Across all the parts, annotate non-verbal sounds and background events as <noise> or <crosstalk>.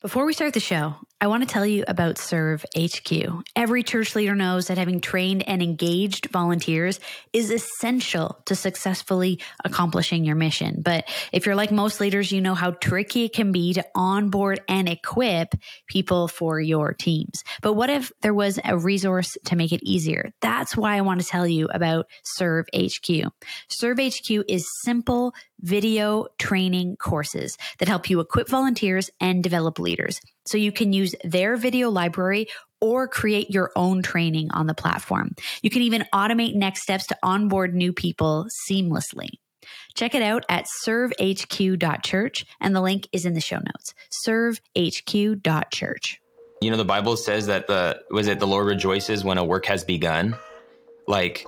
Before we start the show, I want to tell you about Serve HQ. Every church leader knows that having trained and engaged volunteers is essential to successfully accomplishing your mission. But if you're like most leaders, you know how tricky it can be to onboard and equip people for your teams. But what if there was a resource to make it easier? That's why I want to tell you about Serve HQ. Serve HQ is simple video training courses that help you equip volunteers and develop leaders so you can use their video library or create your own training on the platform. You can even automate next steps to onboard new people seamlessly. Check it out at servehq.church, and the link is in the show notes. Servehq.church. You know, the Bible says that the was it the Lord rejoices when a work has begun. Like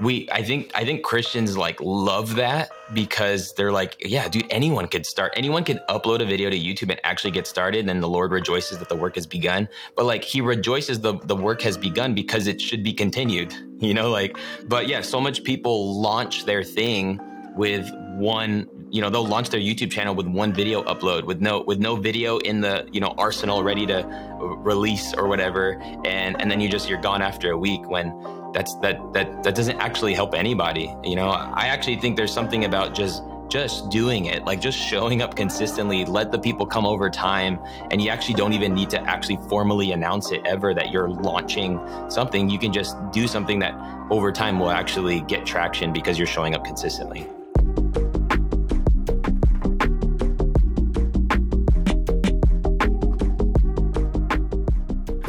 we i think i think christians like love that because they're like yeah dude anyone could start anyone could upload a video to youtube and actually get started and then the lord rejoices that the work has begun. But like he rejoices the the work has begun because it should be continued <laughs> you know like but yeah so much people launch their thing with one you know they'll launch their youtube channel with one video upload with no with no video in the you know arsenal ready to release or whatever. And and then you just you're gone after a week when that's that that that doesn't actually help anybody you know? I actually think there's something about just just doing it like just showing up consistently let the people come over time and you actually don't even need to actually formally announce it ever that you're launching something. You can just do something that over time will actually get traction because you're showing up consistently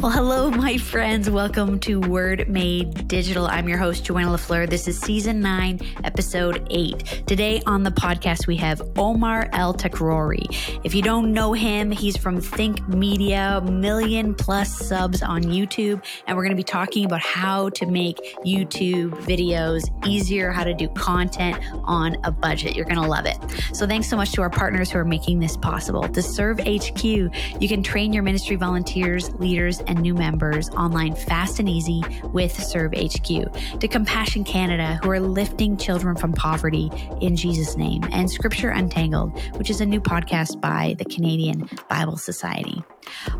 Well, hello, my friends. Welcome to Word Made Digital. I'm your host, Joanna LaFleur. This is season nine, episode eight. Today on the podcast, we have Omar El Takrori. If you don't know him, he's from Think Media, million plus subs on YouTube. And we're going to be talking about how to make YouTube videos easier, how to do content on a budget. You're going to love it. So thanks so much to our partners who are making this possible. To Serve HQ, you can train your ministry volunteers, leaders, new members online fast and easy with Serve HQ, to Compassion Canada, who are lifting children from poverty in Jesus' name, and Scripture Untangled, which is a new podcast by the Canadian Bible Society.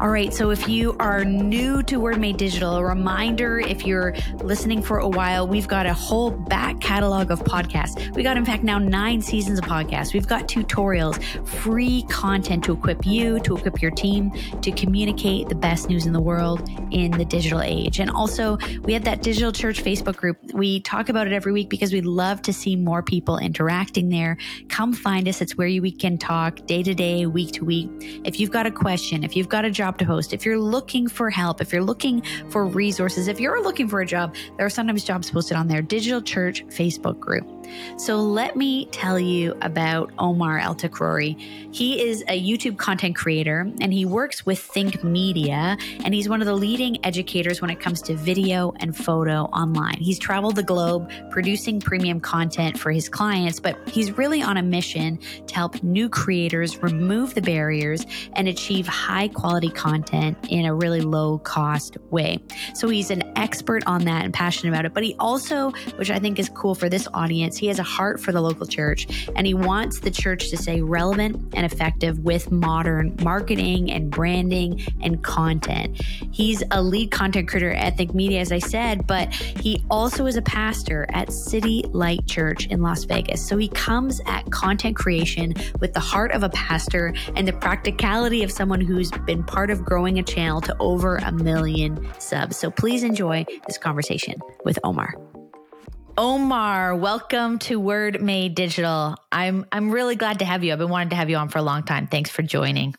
All right, so if you are new to Word Made Digital, a reminder if you're listening for a while, we've got a whole back catalog of podcasts. We got, in fact, now nine seasons of podcasts. We've got tutorials, free content to equip you, to equip your team, to communicate the best news in the world in the digital age. And also, we have that Digital Church Facebook group. We talk about it every week because we love to see more people interacting there. Come find us. It's where we can talk day to day, week to week. If you've got a question, if you've got a job to post, if you're looking for help, if you're looking for resources, if you're looking for a job, there are sometimes jobs posted on their Digital Church Facebook group. So let me tell you about Omar El. He is a YouTube content creator and he works with Think Media, and he's one of the leading educators when it comes to video and photo online. He's traveled the globe producing premium content for his clients, but he's really on a mission to help new creators remove the barriers and achieve high quality content in a really low cost way. So he's an expert on that and passionate about it, but he also, which I think is cool for this audience, he has a heart for the local church and he wants the church to stay relevant and effective with modern marketing and branding and content. He's a lead content creator at Think Media, as I said, but he also is a pastor at City Light Church in Las Vegas. So he comes at content creation with the heart of a pastor and the practicality of someone who's been part of growing a channel to over a million subs. So please enjoy this conversation with Omar. Omar, welcome to Word Made Digital. I'm I'm really glad to have you. I've been wanting to have you on for a long time. Thanks for joining.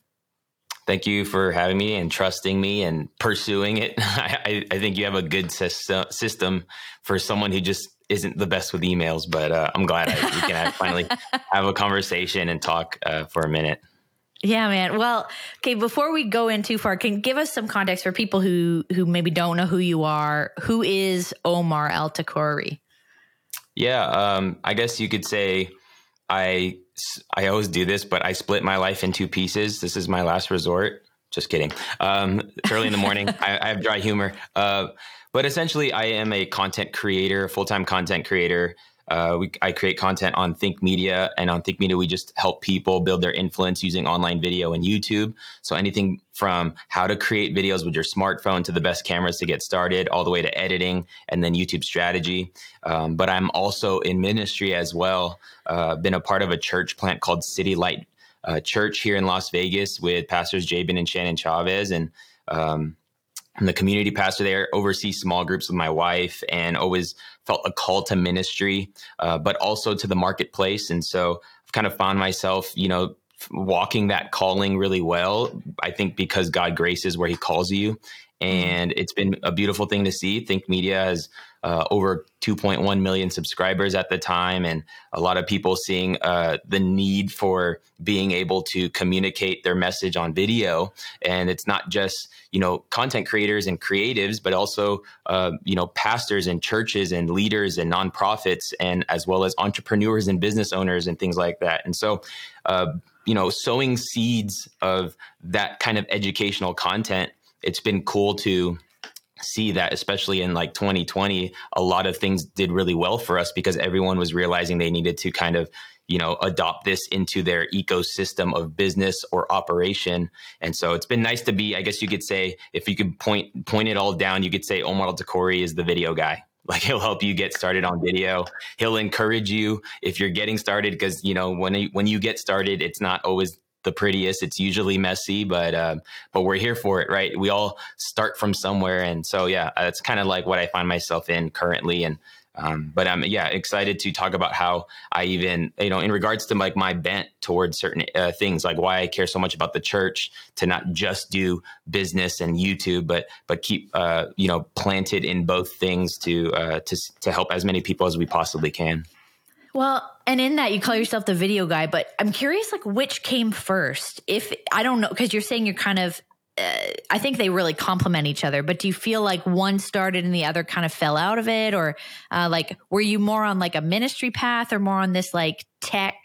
Thank you for having me and trusting me and pursuing it. <laughs> I, I think you have a good system system for someone who just isn't the best with emails, but uh, I'm glad I, we can have, finally <laughs> have a conversation and talk uh, for a minute. Yeah, man. Well, okay, before we go in too far, can give us some context for people who who maybe don't know who you are. Who is Omar El Takrori? Yeah, um, I guess you could say I I always do this, but I split my life in two pieces. This is my last resort. Just kidding. Um, early in the morning, <laughs> I, I, have dry humor. Uh, but essentially, I am a content creator, full time content creator. Uh, we, I create content on Think Media, and on Think Media, we just help people build their influence using online video and YouTube. So anything from how to create videos with your smartphone to the best cameras to get started, all the way to editing and then YouTube strategy. Um, but I'm also in ministry as well. Uh, been a part of a church plant called City Light uh, Church here in Las Vegas with pastors Jabin and Shannon Chavez, and um, I'm the community pastor there, oversee small groups with my wife, and always felt a call to ministry, uh, but also to the marketplace. And so I've kind of found myself, you know, walking that calling really well. I think because God graces where He calls you. And it's been a beautiful thing to see. Think Media has uh, over 2.1 million subscribers at the time, and a lot of people seeing uh, the need for being able to communicate their message on video. And it's not just you know content creators and creatives, but also uh, you know pastors and churches and leaders and nonprofits, and as well as entrepreneurs and business owners and things like that. And so uh, you know, sowing seeds of that kind of educational content, it's been cool to see that especially in like 2020 a lot of things did really well for us because everyone was realizing they needed to kind of you know adopt this into their ecosystem of business or operation. And so it's been nice to be i guess you could say if you could point point it all down you could say omar Takrori is the video guy. <laughs> Like he'll help you get started on video. He'll encourage you if you're getting started because you know when you, when you get started it's not always the prettiest. It's usually messy, but uh, but we're here for it, right? We all start from somewhere, and so yeah, it's kind of like what I find myself in currently, and um, but I'm yeah excited to talk about how I even you know in regards to like my bent towards certain uh, things, like why I care so much about the church to not just do business and YouTube, but but keep uh, you know planted in both things to uh, to to help as many people as we possibly can. Well, and in that you call yourself the video guy, but I'm curious like which came first. If I don't know because you're saying you're kind of uh, I think they really complement each other, but do you feel like one started and the other kind of fell out of it or uh, like were you more on like a ministry path or more on this like tech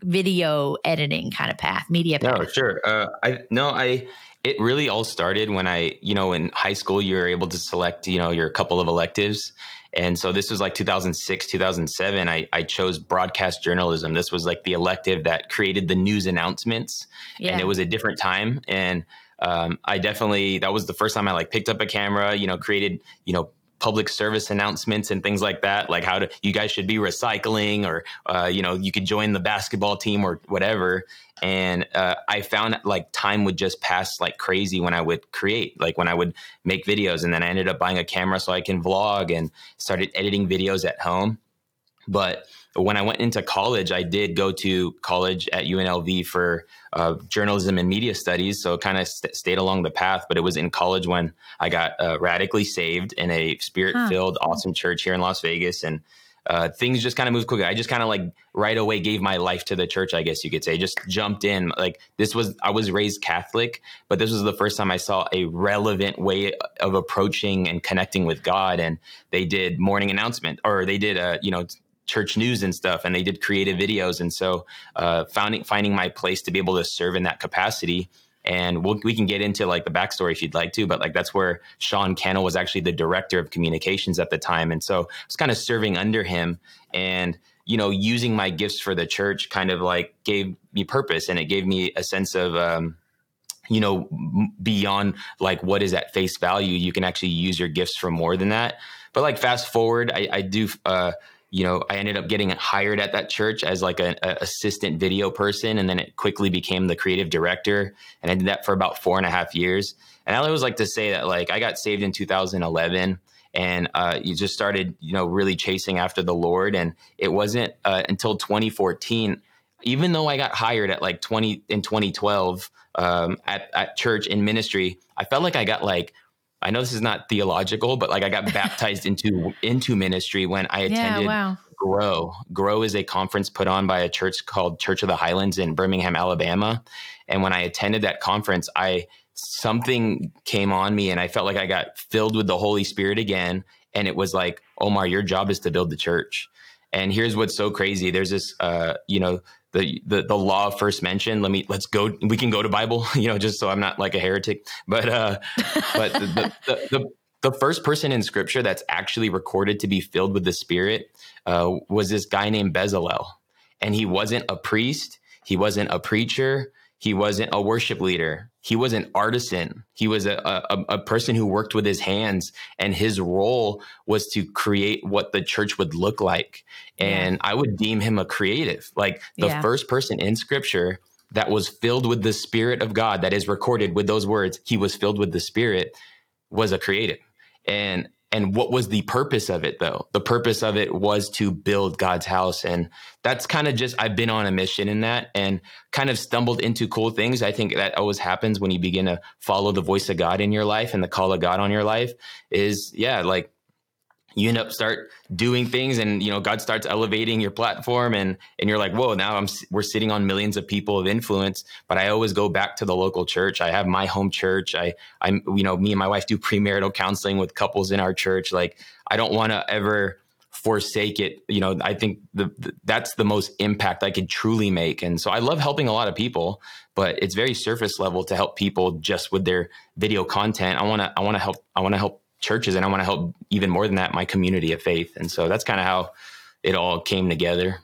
video editing kind of path, media path? No, sure. Uh, I no, I it really all started when I, you know, in high school you were able to select, you know, your couple of electives and so this was like 2006, 2007. I, I chose broadcast journalism. This was like the elective that created the news announcements. Yeah. And it was a different time. And um, I definitely, that was the first time I like picked up a camera, you know, created, you know, public service announcements and things like that like how to you guys should be recycling or uh, you know you could join the basketball team or whatever and uh, i found like time would just pass like crazy when i would create like when i would make videos and then i ended up buying a camera so i can vlog and started editing videos at home but when I went into college, I did go to college at UNLV for uh, journalism and media studies. So it kind of st- stayed along the path. But it was in college when I got uh, radically saved in a spirit filled, huh. awesome church here in Las Vegas. And uh, things just kind of moved quickly. I just kind of like right away gave my life to the church, I guess you could say. Just jumped in. Like this was, I was raised Catholic, but this was the first time I saw a relevant way of approaching and connecting with God. And they did morning announcement, or they did, a you know, church news and stuff, and they did creative videos. And so, uh, finding finding my place to be able to serve in that capacity. And we'll, we can get into like the backstory if you'd like to, but like that's where Sean Cannell was actually the director of communications at the time, and so I was kind of serving under him, and you know, using my gifts for the church kind of like gave me purpose, and it gave me a sense of. Um, you know, beyond like what is at face value, you can actually use your gifts for more than that. But like fast forward, I, I do uh, you know, I ended up getting hired at that church as like an assistant video person, and then it quickly became the creative director, and I did that for about four and a half years. And I always like to say that like I got saved in 2011, and uh, you just started, you know, really chasing after the Lord, and it wasn't uh, until 2014. Even though I got hired at like 20 in 2012 um, at, at church in ministry, I felt like I got like I know this is not theological, but like I got baptized <laughs> into into ministry when I attended yeah, wow. Grow. Grow is a conference put on by a church called Church of the Highlands in Birmingham, Alabama. And when I attended that conference, I something came on me and I felt like I got filled with the Holy Spirit again. And it was like, Omar, your job is to build the church. And here's what's so crazy. There's this, uh, you know, the, the law of first mention. Let me let's go. We can go to Bible, <laughs> you know, just so I'm not like a heretic. But uh, but the, the, the, the first person in scripture that's actually recorded to be filled with the spirit uh, was this guy named bezalel and he wasn't a priest he wasn't a preacher he wasn't a worship leader. He was an artisan. He was a, a, a person who worked with his hands and his role was to create what the church would look like. And i would deem him a creative. Like the yeah. first person in scripture that was filled with the spirit of god that is recorded with those words he was filled with the spirit was a creative. And and what was the purpose of it though? The purpose of it was to build god's house and that's kind of just i've been on a mission in that and kind of stumbled into cool things. I think that always happens when you begin to follow the voice of god in your life and the call of god on your life is yeah like you end up start doing things and you know god starts elevating your platform and and you're like whoa now i'm we're sitting on millions of people of influence but i always go back to the local church. I have my home church. I i'm you know me and my wife do premarital counseling with couples in our church. Like i don't want to ever forsake it. You know i think the, the, that's the most impact i could truly make. And so i love helping a lot of people but it's very surface level to help people just with their video content. I want to i want to help i want to help churches and I want to help even more than that my community of faith. And so that's kind of how it all came together.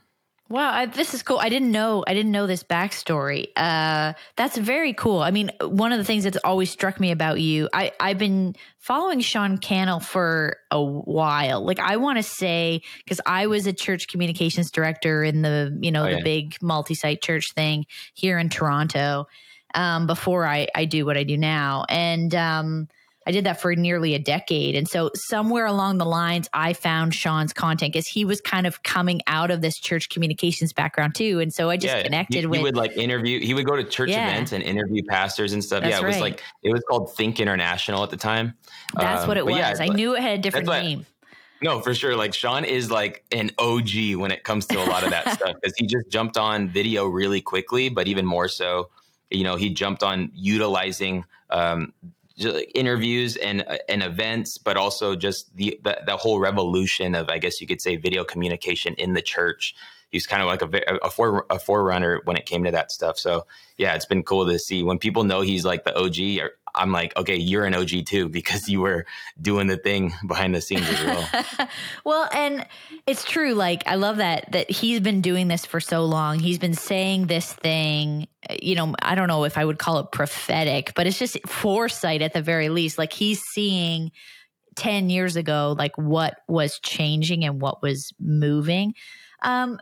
Wow, I, this is cool. I didn't know. I didn't know this backstory. Uh, that's very cool. I mean, one of the things that's always struck me about you, I I've been following Sean Cannell for a while. Like, I want to say because I was a church communications director in the you know oh, the yeah. big multi-site church thing here in Toronto um, before I I do what I do now, and um, I did that for nearly a decade. And so somewhere along the lines, I found Sean's content because he was kind of coming out of this church communications background too. And so I just yeah, connected he, with. He would like interview, he would go to church yeah. events and interview pastors and stuff. That's yeah, it was like, it was called Think International at the time. That's um, what it was. Yeah, I knew it had a different name. No, for sure. Like Sean is like an OG when it comes to a lot of that <laughs> stuff because he just jumped on video really quickly, but even more so, you know, he jumped on utilizing um, interviews and uh, and events, but also just the, the, the whole revolution of I guess you could say video communication in the church. He's kind of like a a, for, a forerunner when it came to that stuff. So yeah, it's been cool to see when people know he's like the OG. I'm like, okay, you're an OG too because you were doing the thing behind the scenes as well. <laughs> well, and it's true. Like, I love that that he's been doing this for so long. He's been saying this thing. You know, I don't know if I would call it prophetic, but it's just foresight at the very least. Like he's seeing 10 years ago, like what was changing and what was moving. Um,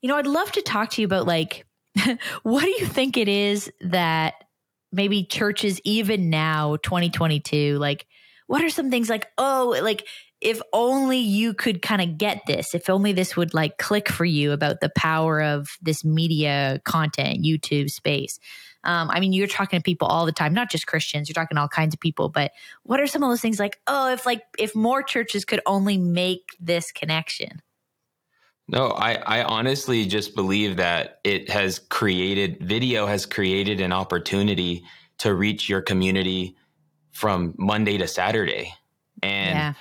you know, I'd love to talk to you about like, <laughs> what do you think it is that maybe churches even now 2022 like what are some things like oh like if only you could kind of get this if only this would like click for you about the power of this media content youtube space. Um, i mean you're talking to people all the time not just christians you're talking to all kinds of people but what are some of those things like oh if like if more churches could only make this connection no, I, I honestly just believe that it has created, video has created an opportunity to reach your community from Monday to Saturday. And yeah.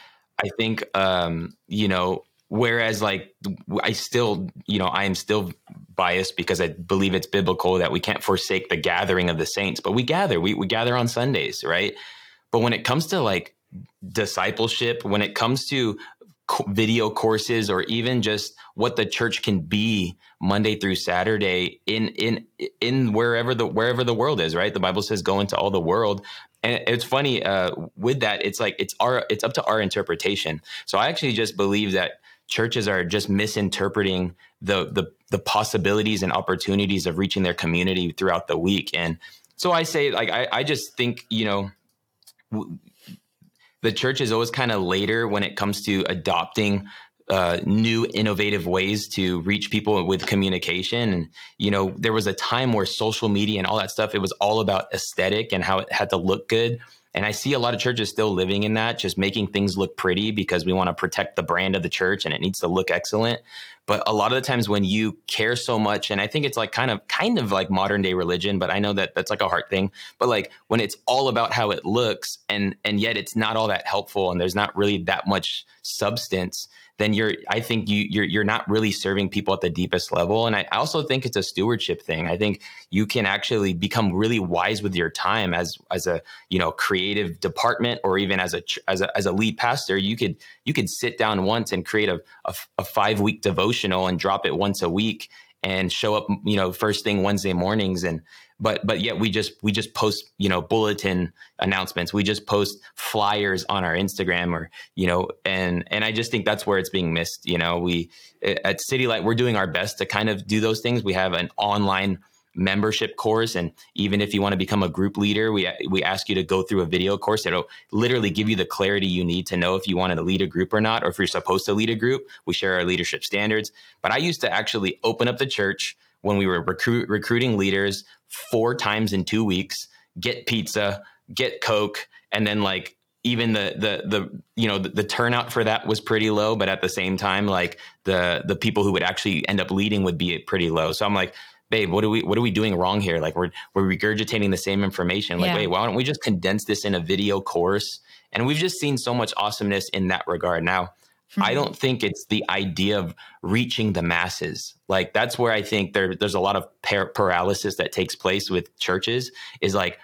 I think, um, you know, whereas like I still, you know, I am still biased because I believe it's biblical that we can't forsake the gathering of the saints, but we gather, we, we gather on Sundays, right? But when it comes to like discipleship, when it comes to video courses or even just what the church can be Monday through Saturday in in in wherever the wherever the world is, right? The Bible says go into all the world. And it's funny uh, with that, it's like it's our it's up to our interpretation. So I actually just believe that churches are just misinterpreting the the the possibilities and opportunities of reaching their community throughout the week. And so I say, like, I, I just think, you know, the church is always kind of later when it comes to adopting uh, new innovative ways to reach people with communication. And you know there was a time where social media and all that stuff it was all about aesthetic and how it had to look good and I see a lot of churches still living in that, just making things look pretty because we want to protect the brand of the church and it needs to look excellent. But a lot of the times when you care so much, and I think it's like kind of kind of like modern day religion, but I know that that's like a hard thing. But like when it's all about how it looks and and yet it's not all that helpful and there's not really that much substance, then you're I think you you're you're not really serving people at the deepest level. And I also think it's a stewardship thing. I think you can actually become really wise with your time as as a you know creative department or even as a as a, as a lead pastor you could you could sit down once and create a, a, a five week devotional and drop it once a week and show up you know first thing wednesday mornings and but but yet we just we just post you know bulletin announcements. We just post flyers on our instagram or you know and and i just think that's where it's being missed you know? We at city light we're doing our best to kind of do those things. We have an online membership course and even if you want to become a group leader we we ask you to go through a video course. That'll literally give you the clarity you need to know if you want to lead a group or not or if you're supposed to lead a group. We share our leadership standards. But i used to actually open up the church when we were recruit, recruiting leaders four times in two weeks get pizza get coke and then like even the the the you know the, the, turnout for that was pretty low but at the same time like the the people who would actually end up leading would be pretty low so i'm like babe, what are we what are we doing wrong here? Like we're we're regurgitating the same information. Like, yeah. wait, why don't we just condense this in a video course? And we've just seen so much awesomeness in that regard. Now, mm-hmm. I don't think it's the idea of reaching the masses. Like that's where I think there there's a lot of par- paralysis that takes place with churches. Is like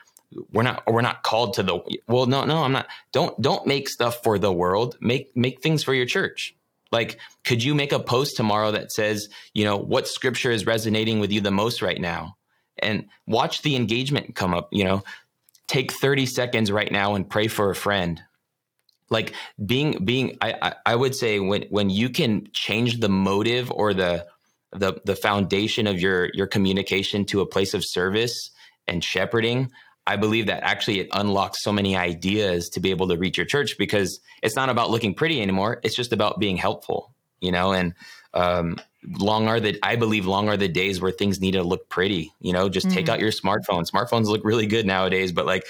we're not we're not called to the well no no i'm not don't don't make stuff for the world make make things for your church like, could you make a post tomorrow that says, you know, what scripture is resonating with you the most right now? And watch the engagement come up, you know, take 30 seconds right now and pray for a friend. Like being, being, I, I, I would say when, when you can change the motive or the, the, the foundation of your, your communication to a place of service and shepherding, I believe that actually it unlocks so many ideas to be able to reach your church because it's not about looking pretty anymore. It's just about being helpful, you know, and um, long are the, I believe long are the days where things need to look pretty, you know, just mm-hmm. take out your smartphone. Smartphones look really good nowadays, but like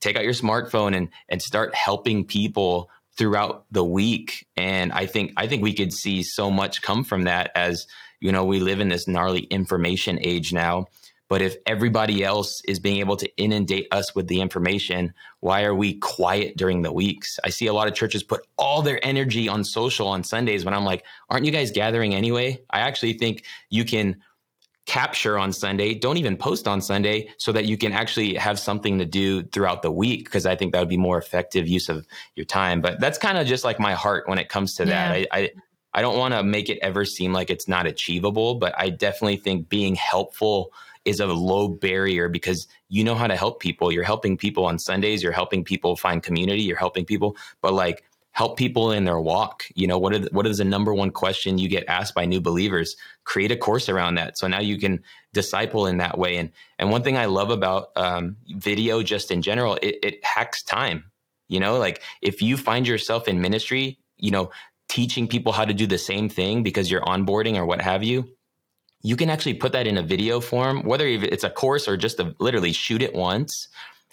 take out your smartphone and, and start helping people throughout the week. And I think, I think we could see so much come from that as, you know, we live in this gnarly information age now but if everybody else is being able to inundate us with the information, why are we quiet during the weeks? I see a lot of churches put all their energy on social on Sundays when I'm like, aren't you guys gathering anyway? I actually think you can capture on Sunday. Don't even post on Sunday so that you can actually have something to do throughout the week because I think that would be more effective use of your time. But that's kind of just like my heart when it comes to that. I, I I don't want to make it ever seem like it's not achievable, but I definitely think being helpful is a low barrier because you know how to help people. You're helping people on Sundays, you're helping people find community, you're helping people, but like help people in their walk. You know, what, the, what is the number one question you get asked by new believers? Create a course around that. So now you can disciple in that way. And, and one thing I love about um, video just in general, it, it hacks time. You know, like if you find yourself in ministry, you know, teaching people how to do the same thing because you're onboarding or what have you, you can actually put that in a video form, whether it's a course or just to literally shoot it once,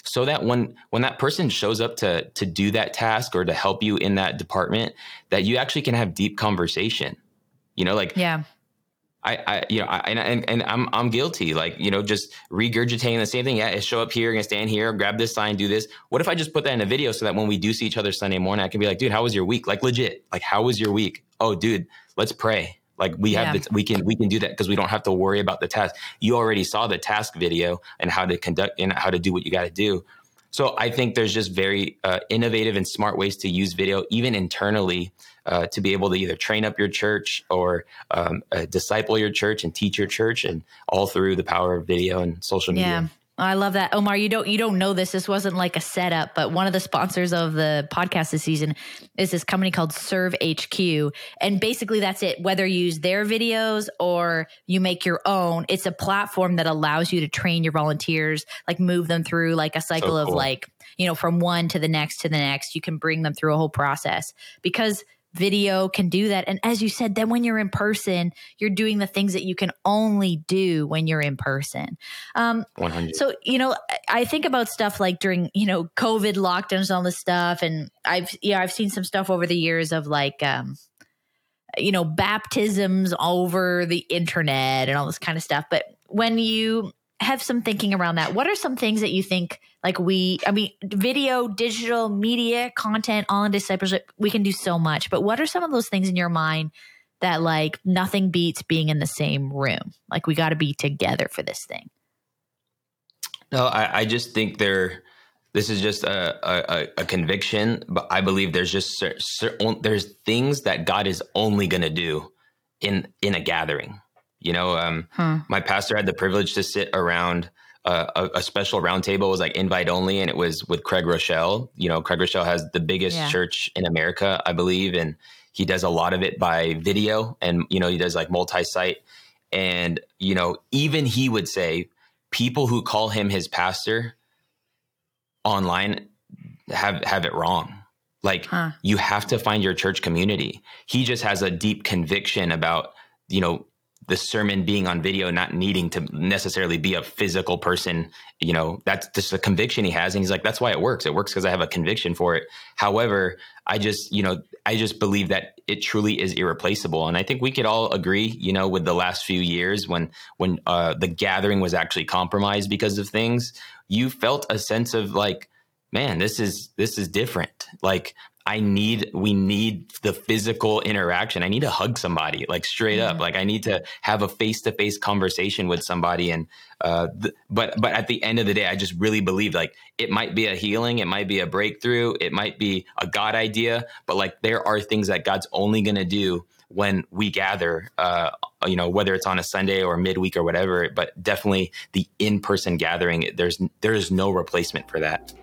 so that when when that person shows up to to do that task or to help you in that department, that you actually can have deep conversation. You know, like yeah. I, I, you know, I, and, and I'm, I'm guilty. Like, you know, just regurgitating the same thing. Yeah, I show up here, gonna stand here, grab this sign, do this. What if I just put that in a video so that when we do see each other Sunday morning, I can be like, dude, how was your week? Like, legit. Like, how was your week? Oh, dude, let's pray. Like we have yeah. the, we can we can do that because we don't have to worry about the task. You already saw the task video and how to conduct and how to do what you got to do. So I think there's just very uh, innovative and smart ways to use video, even internally, uh, to be able to either train up your church or um, uh, disciple your church and teach your church, and all through the power of video and social media. Yeah. I love that. Omar, you don't you don't know this. This wasn't like a setup, but one of the sponsors of the podcast this season is this company called Serve HQ. And basically that's it. Whether you use their videos or you make your own, it's a platform that allows you to train your volunteers, like move them through like a cycle so cool. of like, you know, from one to the next to the next. You can bring them through a whole process because video can do that. And as you said, then when you're in person, you're doing the things that you can only do when you're in person. Um, 100. So, you know, I think about stuff like during, you know, COVID lockdowns, and all this stuff. And I've, yeah, I've seen some stuff over the years of like, um, you know, baptisms over the internet and all this kind of stuff. But when you have some thinking around that. What are some things that you think like we I mean video, digital, media, content, all in discipleship, we can do so much. But what are some of those things in your mind that like nothing beats being in the same room? Like we got to be together for this thing. No, I, I just think there this is just a, a, a conviction, but I believe there's just certain, there's things that God is only going to do in in a gathering. You know, um, my pastor had the privilege to sit around uh, a, a, special roundtable. It was like invite only, and it was with Craig Groeschel. You know, Craig Groeschel has the biggest yeah. church in America, I believe, and he does a lot of it by video, and you know, he does like multi-site. And you know, even he would say people who call him his pastor online have have it wrong. Like huh. you have to find your church community. He just has a deep conviction about, you know, the sermon being on video, not needing to necessarily be a physical person. You know, that's just a conviction he has. And he's like, that's why it works. It works because I have a conviction for it. However, I just, you know, I just believe that it truly is irreplaceable. And I think we could all agree, you know, with the last few years when, when uh, the gathering was actually compromised because of things, you felt a sense of like, man, this is, this is different. Like I need, we need the physical interaction. I need to hug somebody, like straight up. Like I need to have a face to face conversation with somebody. And, uh, th- but, but at the end of the day, I just really believe like it might be a healing, it might be a breakthrough, it might be a God idea, but like there are things that God's only going to do when we gather, uh, you know, whether it's on a Sunday or midweek or whatever, but definitely the in person gathering, there's, there is no replacement for that.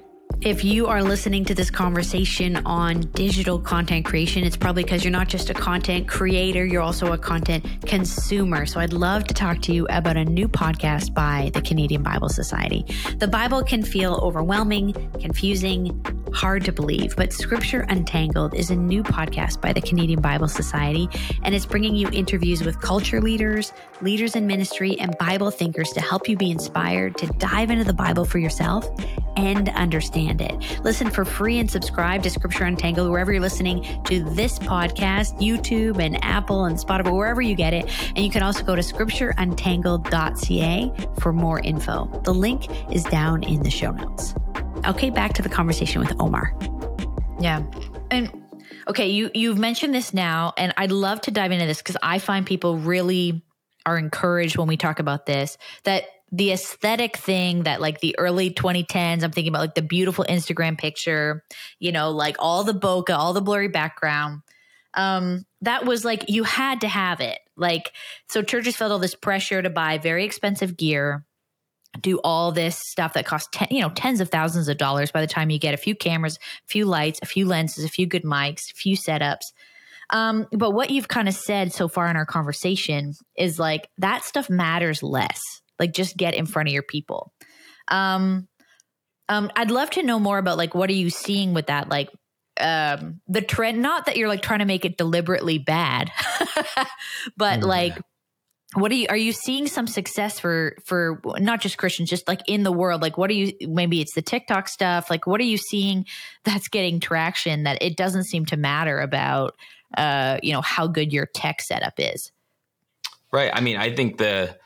If you are listening to this conversation on digital content creation, it's probably because you're not just a content creator, you're also a content consumer. So I'd love to talk to you about a new podcast by the Canadian Bible Society. The Bible can feel overwhelming, confusing, hard to believe, but Scripture Untangled is a new podcast by the Canadian Bible Society, and it's bringing you interviews with culture leaders, leaders in ministry, and Bible thinkers to help you be inspired to dive into the Bible for yourself and understand it. Listen for free and subscribe to Scripture Untangled wherever you're listening to this podcast, YouTube and Apple and Spotify, wherever you get it. And you can also go to scriptureuntangled.ca for more info. The link is down in the show notes. Okay, back to the conversation with Omar. Yeah. And okay, you you've mentioned this now and I'd love to dive into this cuz I find people really are encouraged when we talk about this that the aesthetic thing that like the early 2010s i'm thinking about like the beautiful instagram picture you know like all the bokeh all the blurry background. Um that was like you had to have it. Like so churches felt all this pressure to buy very expensive gear do all this stuff that costs ten, you know tens of thousands of dollars by the time you get a few cameras a few lights a few lenses a few good mics a few setups. Um, but what you've kind of said so far in our conversation is like that stuff matters less like just get in front of your people. Um, um, I'd love to know more about like what are you seeing with that? Like um the trend not that you're like trying to make it deliberately bad <laughs> but mm. like what are you are you seeing some success for for not just christians just like in the world like what are you maybe it's the tiktok stuff like what are you seeing that's getting traction that it doesn't seem to matter about uh you know how good your tech setup is right i mean i think the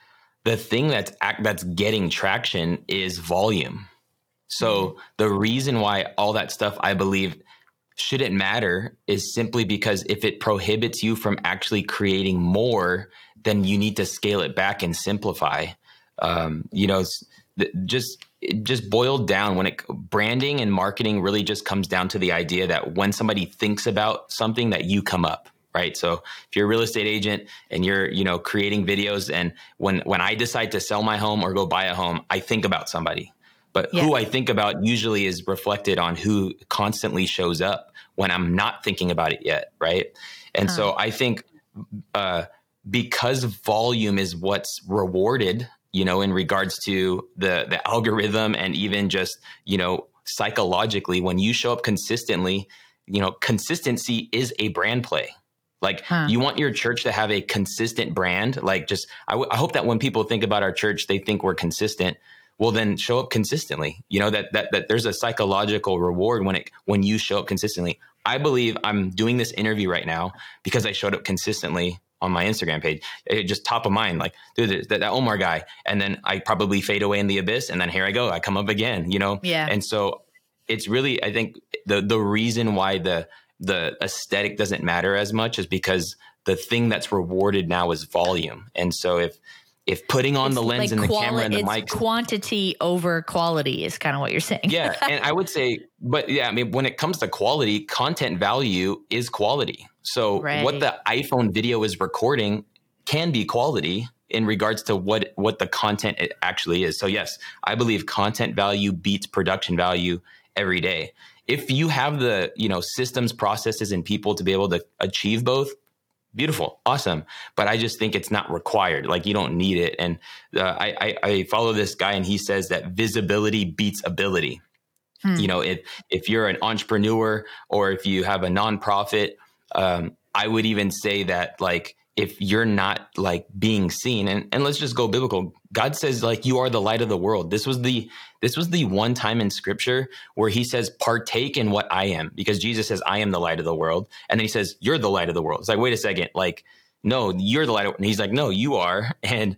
the thing that's that's getting traction is volume. So mm-hmm. the reason why all that stuff I believe shouldn't matter is simply because if it prohibits you from actually creating more, then you need to scale it back and simplify. Um, you know, just just boiled down when it branding and marketing really just comes down to the idea that when somebody thinks about something that you come up right so if you're a real estate agent and you're you know creating videos and when when i decide to sell my home or go buy a home i think about somebody but yeah. who i think about usually is reflected on who constantly shows up when i'm not thinking about it yet right and huh. so i think uh, because volume is what's rewarded you know in regards to the the algorithm and even just you know psychologically when you show up consistently you know consistency is a brand play like huh. you want your church to have a consistent brand. Like just, I, w- I hope that when people think about our church, they think we're consistent. Well, then show up consistently. You know that that that there's a psychological reward when it when you show up consistently. I believe I'm doing this interview right now because I showed up consistently on my Instagram page. It just top of mind, like, dude, that, that, Omar guy. And then I probably fade away in the abyss. And then here I go. I come up again, you know? Yeah. And so it's really, I think the, the reason why the, the aesthetic doesn't matter as much is because the thing that's rewarded now is volume. And so if if putting on It's the lens like and the quali- camera and the mic quantity over quality is kind of what you're saying. yeah <laughs> and i would say but yeah i mean when it comes to quality content value is quality so Right. what the iphone video is recording can be quality in regards to what what the content it actually is so yes i believe content value beats production value every day if you have the you know systems processes and people to be able to achieve both beautiful awesome. But i just think it's not required. Like you don't need it. And uh, I, I i follow this guy and he says that visibility beats ability. Hmm. you know if if you're an entrepreneur or if you have a nonprofit um, i would even say that like if you're not like being seen and, and let's just go biblical. God says like you are the light of the world. This was the this was the one time in scripture where he says partake in what i am because jesus says i am the light of the world and then he says you're the light of the world. It's like wait a second like no you're the light of, and he's like no you are <laughs> and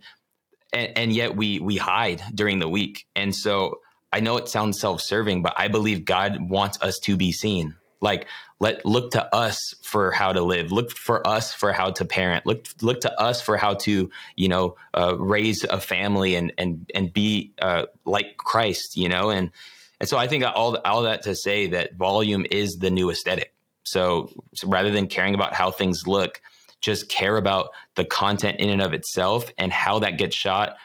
and, and yet we we hide during the week. And so i know it sounds self-serving but i believe god wants us to be seen like let look to us for how to live. Look for us for how to parent. Look look to us for how to you know uh, raise a family and and and be uh, like christ you know? And and so i think all all that to say that volume is the new aesthetic. So, so rather than caring about how things look just care about the content in and of itself and how that gets shot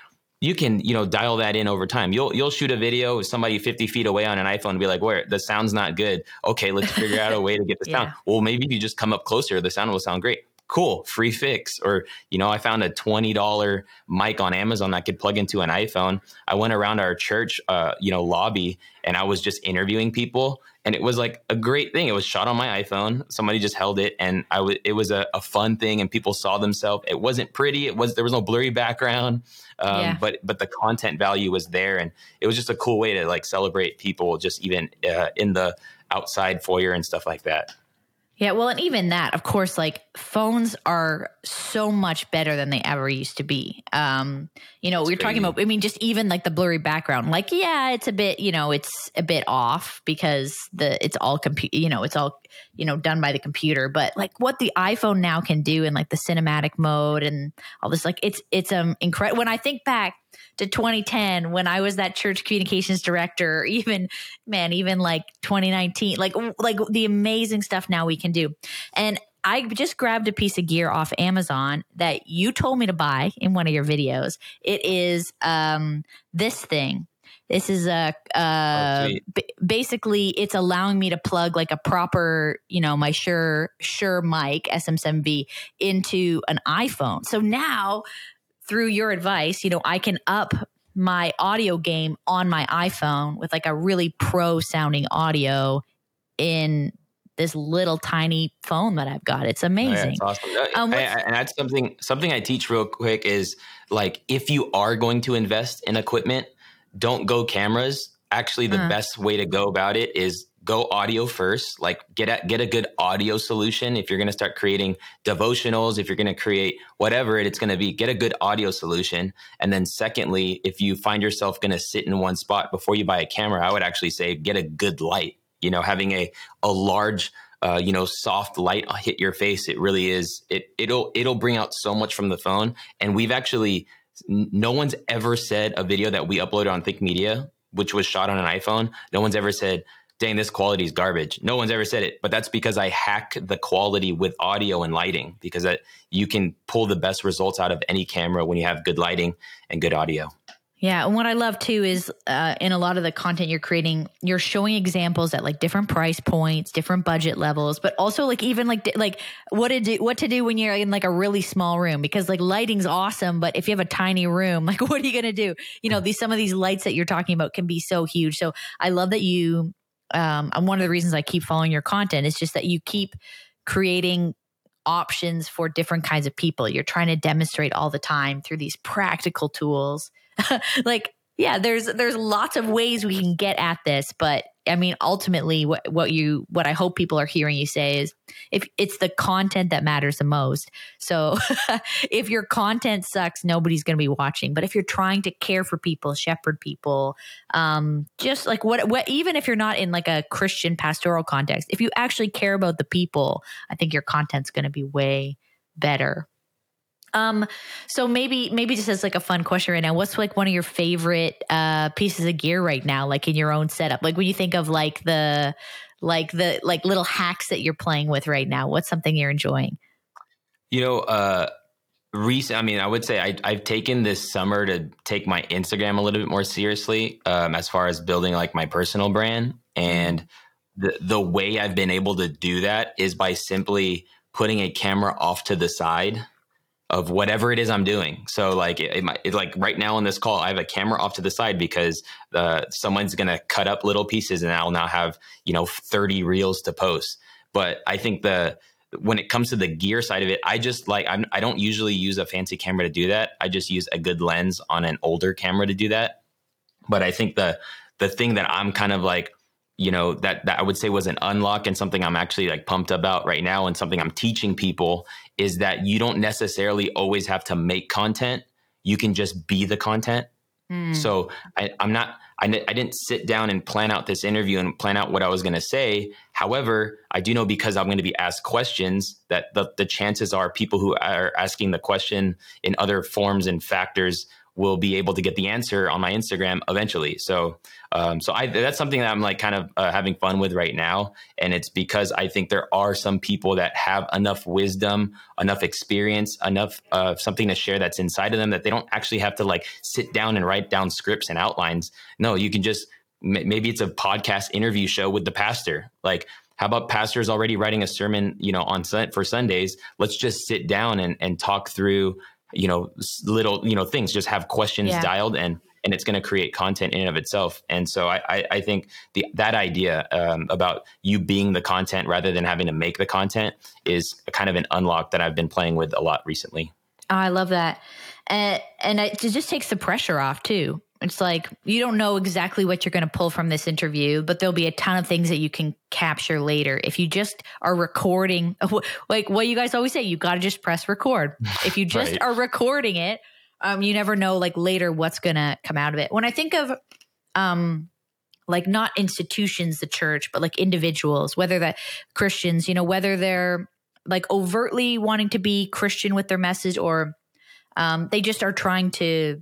you can you know dial that in over time. You'll you'll shoot a video with somebody 50 feet away on an iphone and be like where? The sound's not good. Okay let's figure out a way to get the sound. <laughs> Yeah. well maybe if you just come up closer the sound will sound great cool free fix. Or you know i found a $20 mic on amazon that could plug into an iphone. I went around our church uh, you know lobby and i was just interviewing people and it was like a great thing. It was shot on my iphone. Somebody just held it and i was it was a, a fun thing and people saw themselves. It wasn't pretty. It was there was no blurry background um, Yeah. but but the content value was there and it was just a cool way to like celebrate people just even uh, in the outside foyer and stuff like that Yeah, well, and even that, of course, like phones are so much better than they ever used to be. Um, you know, we're talking about, I mean, just even like the blurry background, like, yeah, it's a bit, you know, it's a bit off because the, it's all computer, you know, it's all, you know, done by the computer. But like what the iPhone now can do in like the cinematic mode and all this, like it's, it's um incredible. When I think back to 2010, when I was that church communications director, <laughs> even man, even like 2019, like like the amazing stuff now we can do. And I just grabbed a piece of gear off Amazon that you told me to buy in one of your videos. It is um this thing. This is a uh, Oh, b- basically it's allowing me to plug like a proper, you know, my Shure Shure mic SM7B into an iPhone. So now through your advice, you know, I can up my audio game on my iPhone with like a really pro sounding audio in this little tiny phone that I've got. It's Oh, yeah, amazing. awesome. Um, I- I- and that's something something I teach real quick is like if you are going to invest in equipment, don't go cameras. Actually, the Uh. best way to go about it is go audio first. Like get a, get a good audio solution. If you're going to start creating devotionals, if you're going to create whatever it, it's going to be, get a good audio solution. And then secondly, if you find yourself going to sit in one spot before you buy a camera, I would actually say get a good light. You know, having a a large uh, you know, soft light hit your face, it really is. It it'll it'll bring out so much from the phone. And we've actually, no one's ever said a video that we uploaded on Think Media, which was shot on an iPhone. No one's ever said, "Dang, this quality is garbage." No one's ever said it. But that's because I hack the quality with audio and lighting because that you can pull the best results out of any camera when you have good lighting and good audio. Yeah, and what I love too is uh, in a lot of the content you're creating, you're showing examples at like different price points, different budget levels, but also like even like like what to do, what to do when you're in like a really small room because like lighting's awesome, but if you have a tiny room, <laughs> like what are you gonna do? You know, these some of these lights that you're talking about can be so huge. So I love that you. Um, and one of the reasons I keep following your content is just that you keep creating options for different kinds of people. You're trying to demonstrate all the time through these practical tools. <laughs> like, yeah, there's there's lots of ways we can get at this, but I mean, ultimately, what what you what I hope people are hearing you say is, if it's the content that matters the most. So, <laughs> if your content sucks, nobody's going to be watching. But if you're trying to care for people, shepherd people, um, just like what what even if you're not in like a Christian pastoral context, if you actually care about the people, I think your content's going to be way better. Um, so maybe maybe just as like a fun question right now, what's like one of your favorite uh pieces of gear right now, like in your own setup? Like when you think of like the like the like little hacks that you're playing with right now, what's something you're enjoying? You know, uh recent i mean i would say I, i've taken this summer to take my instagram a little bit more seriously um, as far as building like my personal brand and the the way i've been able to do that is by simply putting a camera off to the side of whatever it is I'm doing. So like it, it it, like right now on this call, I have a camera off to the side because uh, someone's to cut up little pieces and I'll now have, you know, 30 reels to post. But I think the, when it comes to the gear side of it, I just like, I'm, I don't usually use a fancy camera to do that. I just use a good lens on an older camera to do that. But I think the, the thing that I'm kind of like you know that that I would say was an unlock and something I'm actually like pumped about right now and something I'm teaching people is that you don't necessarily always have to make content. You can just be the content. Mm. So I, am not. I, I didn't sit down and plan out this interview and plan out what I was going to say. However, I do know because I'm going to be asked questions that the, the chances are people who are asking the question in other forms and factors will be able to get the answer on my Instagram eventually. So, um, so I, that's something that I'm like kind of uh, having fun with right now. And it's because I think there are some people that have enough wisdom, enough experience, enough uh, something to share that's inside of them that they don't actually have to like sit down and write down scripts and outlines. No, you can just, maybe it's a podcast interview show with the pastor. Like, how about pastors already writing a sermon, you know, on for Sundays? Let's just sit down and, and talk through you know little you know things just have questions yeah. dialed and and it's going to create content in and of itself. And so i i, I think the that idea um, about you being the content rather than having to make the content is kind of an unlock that i've been playing with a lot recently. Oh, i love that. And and it just takes the pressure off too it's like you don't know exactly what you're going to pull from this interview, but there'll be a ton of things that you can capture later. If you just are recording, <laughs> like what you guys always say, you got to just press record. If you <laughs> just right. are recording it, um, you never know like later what's going to come out of it. When I think of, um, like not institutions, the church, but like individuals, whether that Christians, you know, whether they're like overtly wanting to be Christian with their message or um, they just are trying to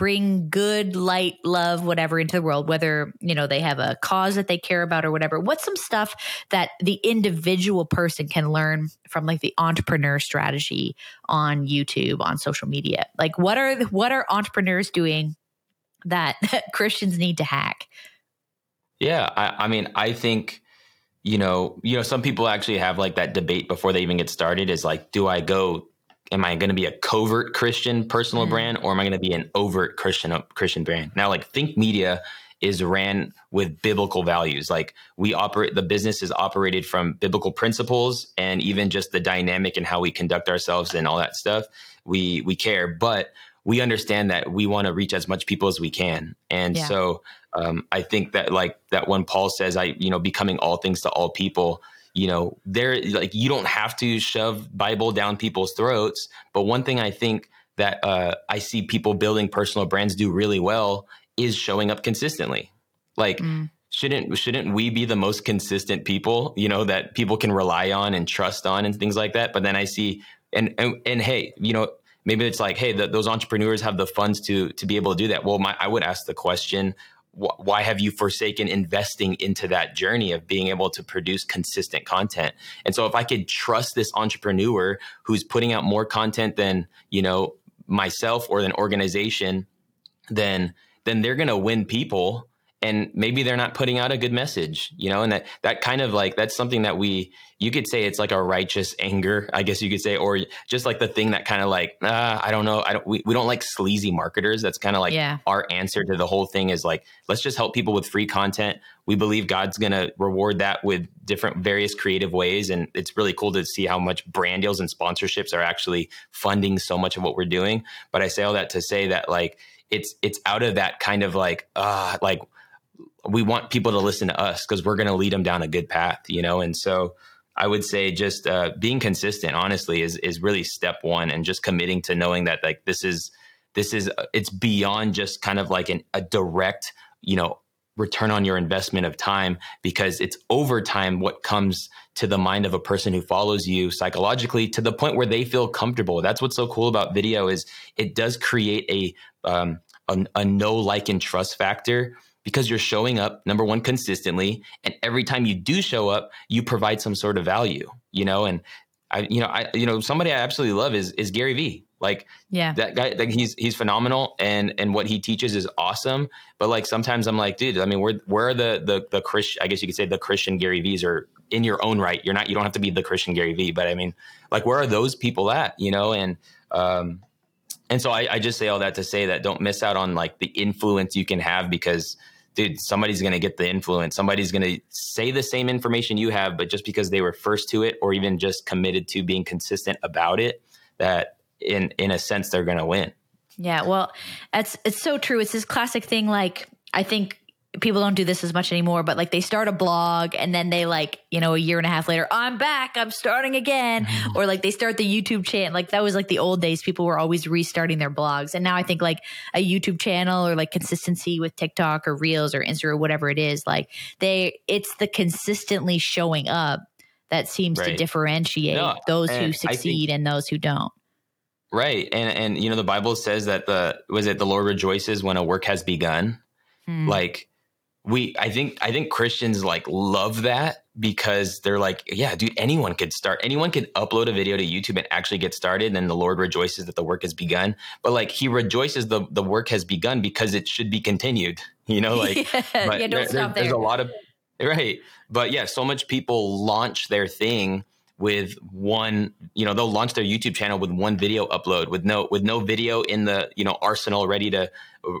bring good light love whatever into the world whether you know they have a cause that they care about or whatever. What's some stuff that the individual person can learn from like the entrepreneur strategy on youtube on social media? Like what are what are entrepreneurs doing that, that <laughs> christians need to hack? Yeah I, I mean i think you know you know some people actually have like that debate before they even get started is like do i go am I going to be a covert Christian personal mm. brand or am I going to be an overt Christian Christian brand? Now, like Think Media is ran with biblical values. Like we operate, the business is operated from biblical principles and even just the dynamic and how we conduct ourselves and all that stuff. We we care, but we understand that we want to reach as much people as we can. And yeah. so um, I think that like that when Paul says, I you know becoming all things to all people you know there like you don't have to shove bible down people's throats but one thing i think that uh, i see people building personal brands do really well is showing up consistently. Like mm. shouldn't shouldn't we be the most consistent people you know that people can rely on and trust on and things like that? But then i see and and, and hey you know maybe it's like hey the, those entrepreneurs have the funds to to be able to do that. Well my, i would ask the question why have you forsaken investing into that journey of being able to produce consistent content? And so if i could trust this entrepreneur who's putting out more content than you know myself or an organization then then they're going to win people and maybe they're not putting out a good message you know and that that kind of like that's something that we you could say it's like a righteous anger i guess you could say or just like the thing that kind of like uh, i don't know i don't we, we don't like sleazy marketers. That's kind of like yeah. our answer to the whole thing is like let's just help people with free content. We believe god's going to reward that with different various creative ways. And it's really cool to see how much brand deals and sponsorships are actually funding so much of what we're doing. But i say all that to say that like it's it's out of that kind of like uh like we want people to listen to us because we're going to lead them down a good path, you know? And so I would say just uh, being consistent, honestly, is, is really step one and just committing to knowing that like this is, this is, uh, it's beyond just kind of like an, a direct, you know, return on your investment of time because it's over time what comes to the mind of a person who follows you psychologically to the point where they feel comfortable. That's what's so cool about video is it does create a um, a, a know like and trust factor because you're showing up number one consistently and every time you do show up you provide some sort of value you know and i you know i you know somebody i absolutely love is is gary vee. Like yeah. that guy like he's he's phenomenal and and what he teaches is awesome but like sometimes i'm like dude i mean where where are the the the christian i guess you could say the christian gary vees are in your own right. You're not you don't have to be the christian gary vee but i mean like where are those people at you know and um and so I, I just say all that to say that don't miss out on like the influence you can have because dude, somebody's going to get the influence. Somebody's going to say the same information you have, but just because they were first to it or even just committed to being consistent about it, that in in a sense they're going to win. Yeah, well, it's it's so true. It's this classic thing. Like I think people don't do this as much anymore, but like they start a blog and then they like, you know, a year and a half later, I'm back, I'm starting again. Mm-hmm. Or like they start the YouTube channel. Like that was like the old days. People were always restarting their blogs. And now I think like a YouTube channel or like consistency with TikTok or Reels or Insta or whatever it is, like they, it's the consistently showing up that seems right. to differentiate no, those who succeed think, and those who don't. Right. And, and, you know, the Bible says that the, was it the Lord rejoices when a work has begun? Hmm. Like, we i think i think christians like love that because they're like yeah dude anyone could start anyone could upload a video to youtube and actually get started and then the lord rejoices that the work has begun but like he rejoices the the work has begun because it should be continued <laughs> you know like <laughs> yeah, yeah don't there, stop there. there's a lot of right but yeah so much people launch their thing with one you know they'll launch their youtube channel with one video upload with no with no video in the you know arsenal ready to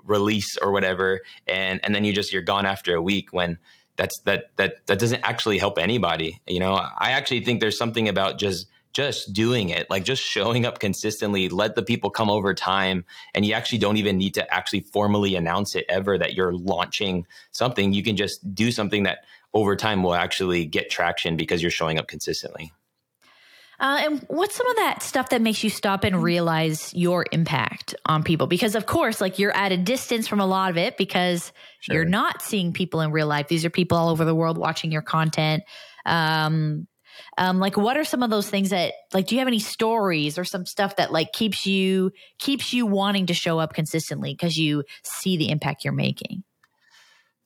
release or whatever. And and then you just you're gone after a week when that's that that that doesn't actually help anybody you know? I actually think there's something about just just doing it like just showing up consistently let the people come over time and you actually don't even need to actually formally announce it ever that you're launching something. You can just do something that over time will actually get traction because you're showing up consistently uh, and what's some of that stuff that makes you stop and realize your impact on people? Because of course, like you're at a distance from a lot of it because sure. you're not seeing people in real life. These are people all over the world watching your content. Um, um, like what are some of those things that like do you have any stories or some stuff that like keeps you keeps you wanting to show up consistently because you see the impact you're making?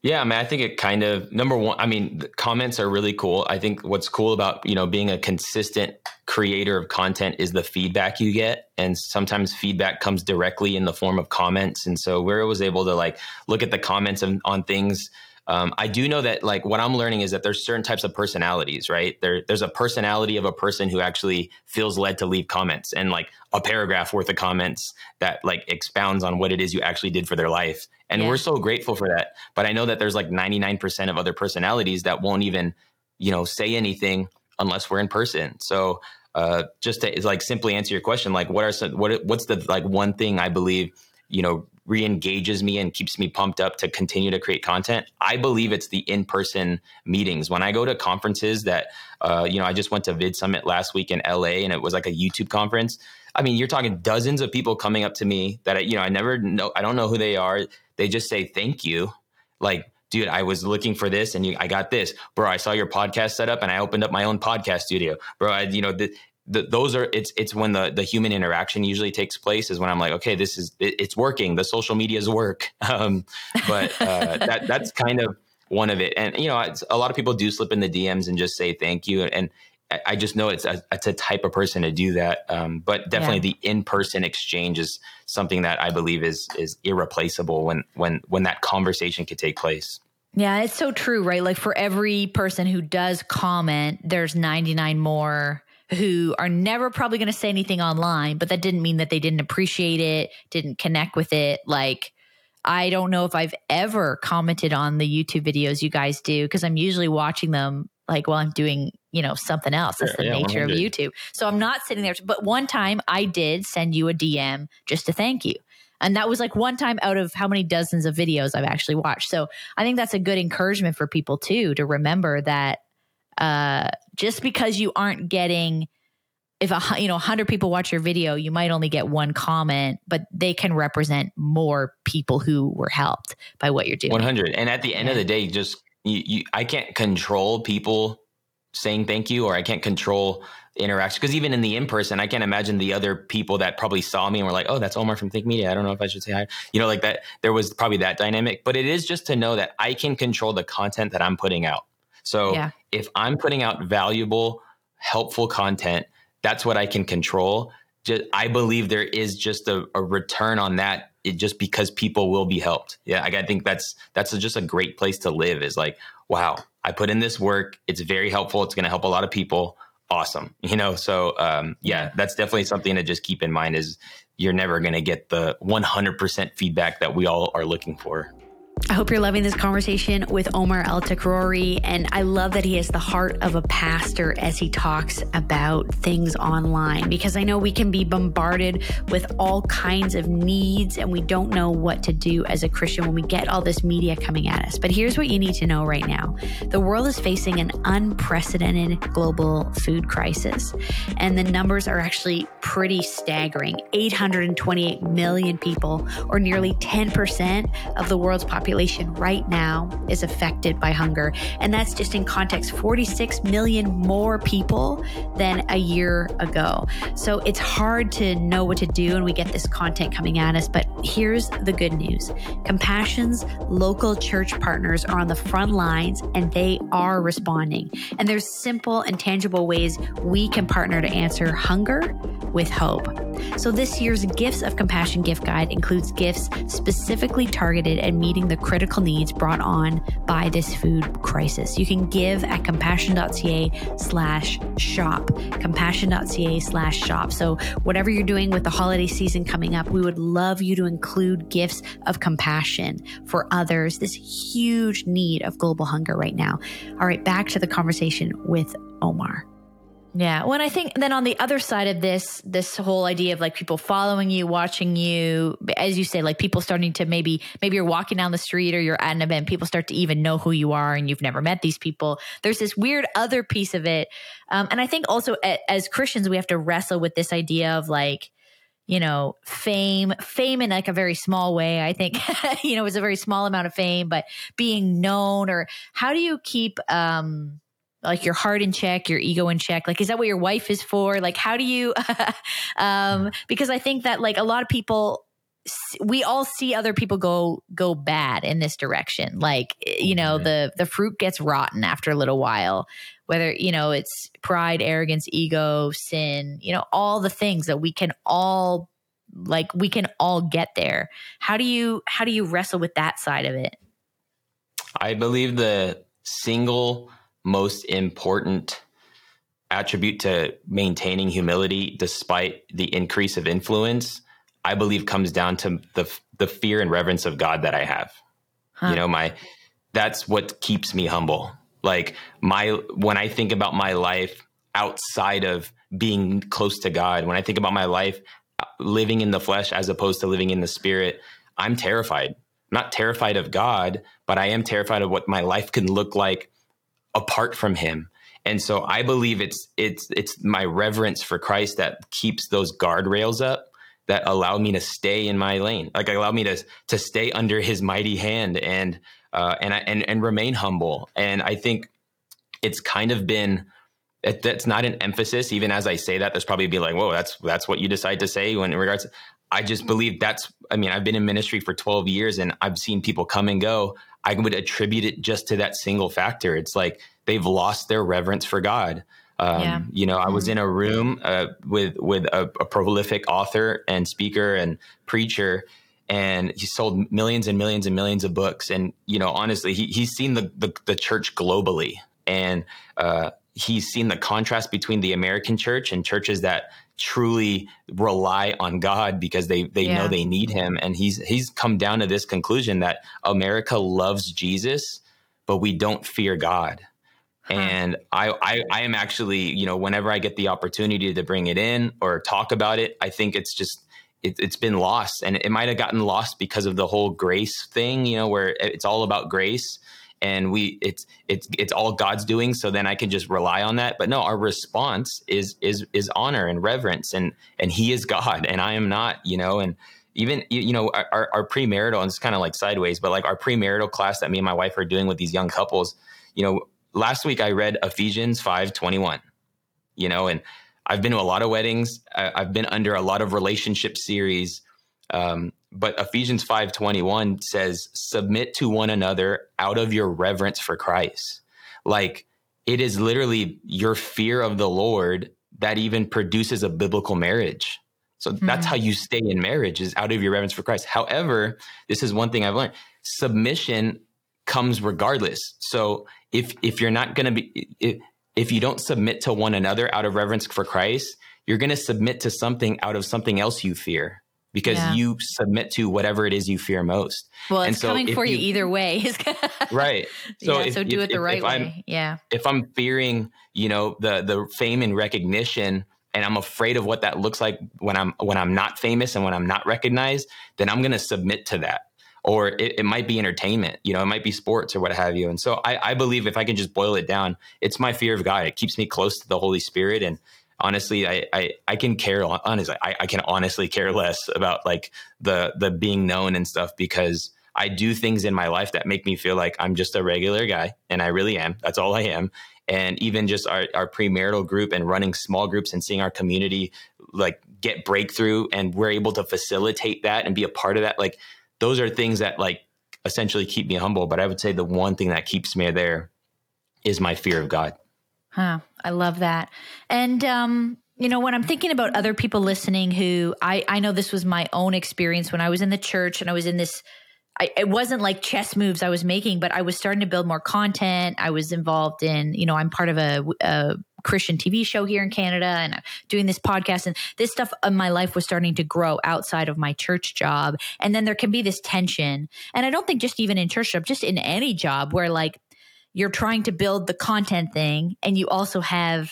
Yeah, I mean, I think it kind of number one. I mean, comments are really cool. I think what's cool about you know being a consistent creator of content is the feedback you get, and sometimes feedback comes directly in the form of comments. And so where I was able to like look at the comments on, on things um, I do know that like what I'm learning is that there's certain types of personalities, right? There, there's a personality of a person who actually feels led to leave comments and like a paragraph worth of comments that like expounds on what it is you actually did for their life. And yeah. we're so grateful for that. But I know that there's like 99% of other personalities that won't even, you know, say anything unless we're in person. So uh, just to like simply answer your question, like what are some, what what's the like one thing I believe you know re-engages me and keeps me pumped up to continue to create content i believe it's the in-person meetings when i go to conferences that uh, you know i just went to VidSummit last week in la and it was like a youtube conference i mean you're talking dozens of people coming up to me that I, you know i never know i don't know who they are they just say thank you like dude, I was looking for this and you, I got this, bro. I saw your podcast set up and I opened up my own podcast studio, bro. I, you know, the, the, those are it's it's when the the human interaction usually takes place is when I'm like okay this is it, it's working the social media's work <laughs> um, but uh, <laughs> that that's kind of one of it and you know a lot of people do slip in the DMs and just say thank you and I just know it's a, it's a type of person to do that um, but definitely yeah. the in person exchange is something that I believe is is irreplaceable when when when that conversation could take place. Yeah, it's so true, right? Like for every person who does comment, there's 99 more who are never probably going to say anything online, but that didn't mean that they didn't appreciate it, didn't connect with it. Like, I don't know if I've ever commented on the YouTube videos you guys do because I'm usually watching them like while I'm doing, you know, something else. That's the yeah, nature 100. of YouTube. So I'm not sitting there. But one time I did send you a DM just to thank you. And that was like one time out of how many dozens of videos I've actually watched. So I think that's a good encouragement for people too to remember that uh, just because you aren't getting if a you know 100 people watch your video you might only get one comment but they can represent more people who were helped by what you're doing. 100 and at the end yeah. of the day just you, you i can't control people saying thank you or i can't control interaction because even in the in person i can't imagine the other people that probably saw me and were like oh that's omar from think media. I don't know if i should say hi. You know like that there was probably that dynamic but it is just to know that i can control the content that i'm putting out so yeah. if i'm putting out valuable helpful content that's what I can control. Just, I believe there is just a, a return on that it, just because people will be helped. Yeah, I, I think that's that's just a great place to live. Is like, wow, I put in this work. It's very helpful. It's going to help a lot of people. Awesome, <laughs> you know. So um, yeah, that's definitely something to just keep in mind. Is you're never going to get the 100% feedback that we all are looking for. I hope you're loving this conversation with Omar El Takrori. And I love that he has the heart of a pastor as he talks about things online because I know we can be bombarded with all kinds of needs and we don't know what to do as a Christian when we get all this media coming at us. But here's what you need to know right now the world is facing an unprecedented global food crisis. And the numbers are actually pretty staggering 828 million people, or nearly 10% of the world's population population right now is affected by hunger. And that's just in context 46 million more people than a year ago. So it's hard to know what to do, and we get this content coming at us. But here's the good news Compassion's local church partners are on the front lines and they are responding. And there's simple and tangible ways we can partner to answer hunger with hope. So this year's Gifts of Compassion gift guide includes gifts specifically targeted at meeting the the critical needs brought on by this food crisis. You can give at compassion.ca slash shop, compassion.ca slash shop. So whatever you're doing with the holiday season coming up, we would love you to include gifts of compassion for others. This huge need of global hunger right now. All right, back to the conversation with Omar. Yeah. When I think then on the other side of this, this whole idea of like people following you, watching you, as you say, like people starting to maybe, maybe you're walking down the street or you're at an event, people start to even know who you are and you've never met these people. There's this weird other piece of it. Um, and I think also as Christians, we have to wrestle with this idea of like, you know, fame, fame in like a very small way. I think, <laughs> you know, it's a very small amount of fame, but being known or how do you keep, um, like your heart in check, your ego in check? Like, is that what your wife is for? Like, how do you, <laughs> um, because I think that like a lot of people, we all see other people go go bad in this direction like you know the the fruit gets rotten after a little while whether you know it's pride arrogance ego sin you know all the things that we can all like we can all get there how do you how do you wrestle with that side of it i believe the single most important attribute to maintaining humility despite the increase of influence i believe comes down to the the fear and reverence of god that i have. Huh. you know my that's what keeps me humble. Like my when i think about my life outside of being close to god when i think about my life uh, living in the flesh as opposed to living in the spirit i'm terrified. I'm not terrified of god but i am terrified of what my life can look like apart from him. And so I believe it's it's it's my reverence for Christ that keeps those guardrails up that allow me to stay in my lane, like allow me to to stay under His mighty hand and uh, and and and remain humble. And I think it's kind of been it, that's not an emphasis. Even as I say that, there's probably be like, whoa, that's that's what you decide to say when in regards. To, I just believe that's. I mean, I've been in ministry for 12 years, and I've seen people come and go. I would attribute it just to that single factor. It's like they've lost their reverence for God. Um, yeah. You know, I was mm-hmm. in a room uh, with with a, a, prolific author and speaker and preacher, and he sold millions and millions and millions of books. And you know, honestly, he, he's seen the, the, the church globally, and uh, he's seen the contrast between the American church and churches that truly rely on God because they they yeah. know they need Him. And he's he's come down to this conclusion that America loves Jesus, but we don't fear God. Huh. And I, I, I am actually, you know, whenever I get the opportunity to bring it in or talk about it, I think it's just it, has been lost, and it might have gotten lost because of the whole grace thing, you know, where it's all about grace. And we it's it's it's all God's doing so then I can just rely on that. But no our response is is is honor and reverence and and he is God and I am not you know and even you know our, our premarital and it's kind of like sideways but like our premarital class that me and my wife are doing with these young couples you know last week I read Ephesians 5 21 you know and I've been to a lot of weddings. I've been under a lot of relationship series um, but Ephesians 5:21 says submit to one another out of your reverence for Christ. Like it is literally your fear of the Lord that even produces a biblical marriage. So mm-hmm. that's how you stay in marriage is out of your reverence for Christ. However, this is one thing I've learned. Submission comes regardless. So if if you're not going to be if, if you don't submit to one another out of reverence for Christ, you're going to submit to something out of something else you fear because yeah. you submit to whatever it is you fear most. Well, it's so coming for you, you, either way. <laughs> right. So, yeah, if, so do if, it the right way. I'm, yeah. If I'm fearing, you know, the the fame and recognition, and I'm afraid of what that looks like when I'm when I'm not famous and when I'm not recognized, then I'm going to submit to that. Or it, it, might be entertainment, you know, it might be sports or what have you. And so I, I believe if I can just boil it down, it's my fear of God. It keeps me close to the Holy Spirit and honestly I, I i can care honestly I, I can honestly care less about like the the being known and stuff because i do things in my life that make me feel like i'm just a regular guy and i really am. That's all i am. And even just our, our premarital group and running small groups and seeing our community like get breakthrough and we're able to facilitate that and be a part of that like those are things that like essentially keep me humble. But i would say the one thing that keeps me there is my fear of god Huh. I love that. And um, you know, when I'm thinking about other people listening who I I know this was my own experience when I was in the church and I was in this I, it wasn't like chess moves I was making, but I was starting to build more content. I was involved in, you know, I'm part of a, a Christian TV show here in Canada and doing this podcast and this stuff in my life was starting to grow outside of my church job. And then there can be this tension. And I don't think just even in church job, just in any job where like you're trying to build the content thing and you also have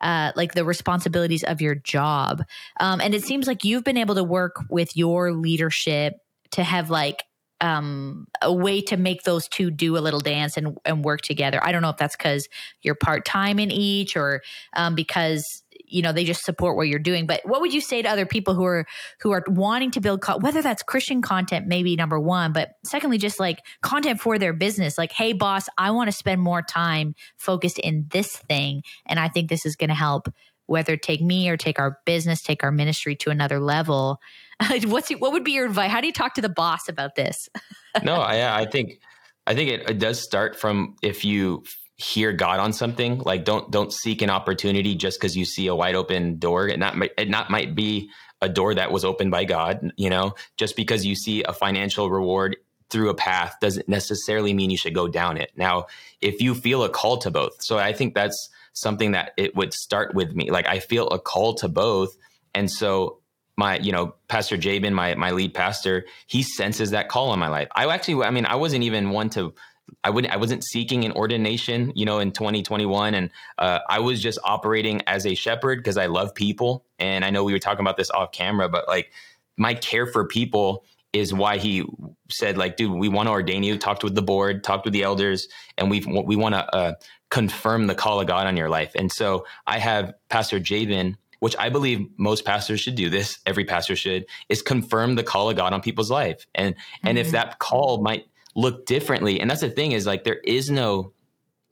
uh, like the responsibilities of your job. Um, and it seems like you've been able to work with your leadership to have like um, a way to make those two do a little dance and, and work together. I don't know if that's because you're part time in each or um, because you know they just support what you're doing. But what would you say to other people who are who are wanting to build co- whether that's christian content maybe number one but secondly just like content for their business like hey boss i want to spend more time focused in this thing and i think this is going to help whether take me or take our business take our ministry to another level. <laughs> What's what would be your advice how do you talk to the boss about this? No i i think i think it, it does start from if you hear God on something. Like don't don't seek an opportunity just because you see a wide open door. It not it not might be a door that was opened by God. You know, just because you see a financial reward through a path doesn't necessarily mean you should go down it. Now, if you feel a call to both, so I think that's something that it would start with me. Like I feel a call to both, and so my you know pastor jabin my my lead pastor he senses that call in my life i actually i mean i wasn't even one to I wouldn't I wasn't seeking an ordination, you know, in 2021 and uh, I was just operating as a shepherd because I love people and I know we were talking about this off camera but like my care for people is why he said like dude we want to ordain you talked with the board talked with the elders and we we want to uh, confirm the call of God on your life and so I have Pastor Jabin which I believe most pastors should do this every pastor should is confirm the call of God on people's life and mm-hmm. and if mm-hmm. that call might look differently. And that's the thing is like there is no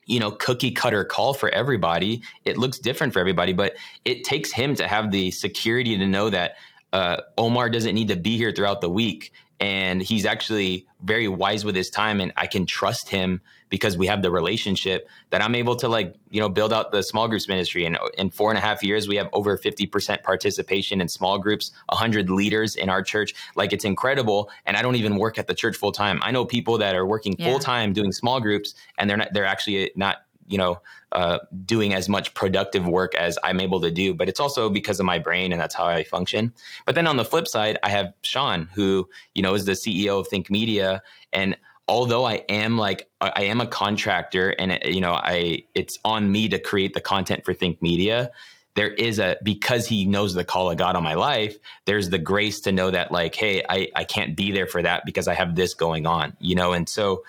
you know cookie cutter call for everybody it looks different for everybody but it takes him to have the security to know that uh, omar doesn't need to be here throughout the week and he's actually very wise with his time and i can trust him because we have the relationship that I'm able to like, you know, build out the small groups ministry. And uh, in four and a half years, we have over 50% participation in small groups, 100 leaders in our church. Like it's incredible. And I don't even work at the church full time. I know people that are working full time doing small groups and they're not, they're actually not you know uh, doing as much productive work as i'm able to do but it's also because of my brain and that's how i function. But then on the flip side i have sean who you know is the ceo of think media. And although I am like I am a contractor and it, you know I it's on me to create the content for Think Media there is a because he knows the call of God on my life there's the grace to know that like hey I I can't be there for that because I have this going on you know? And so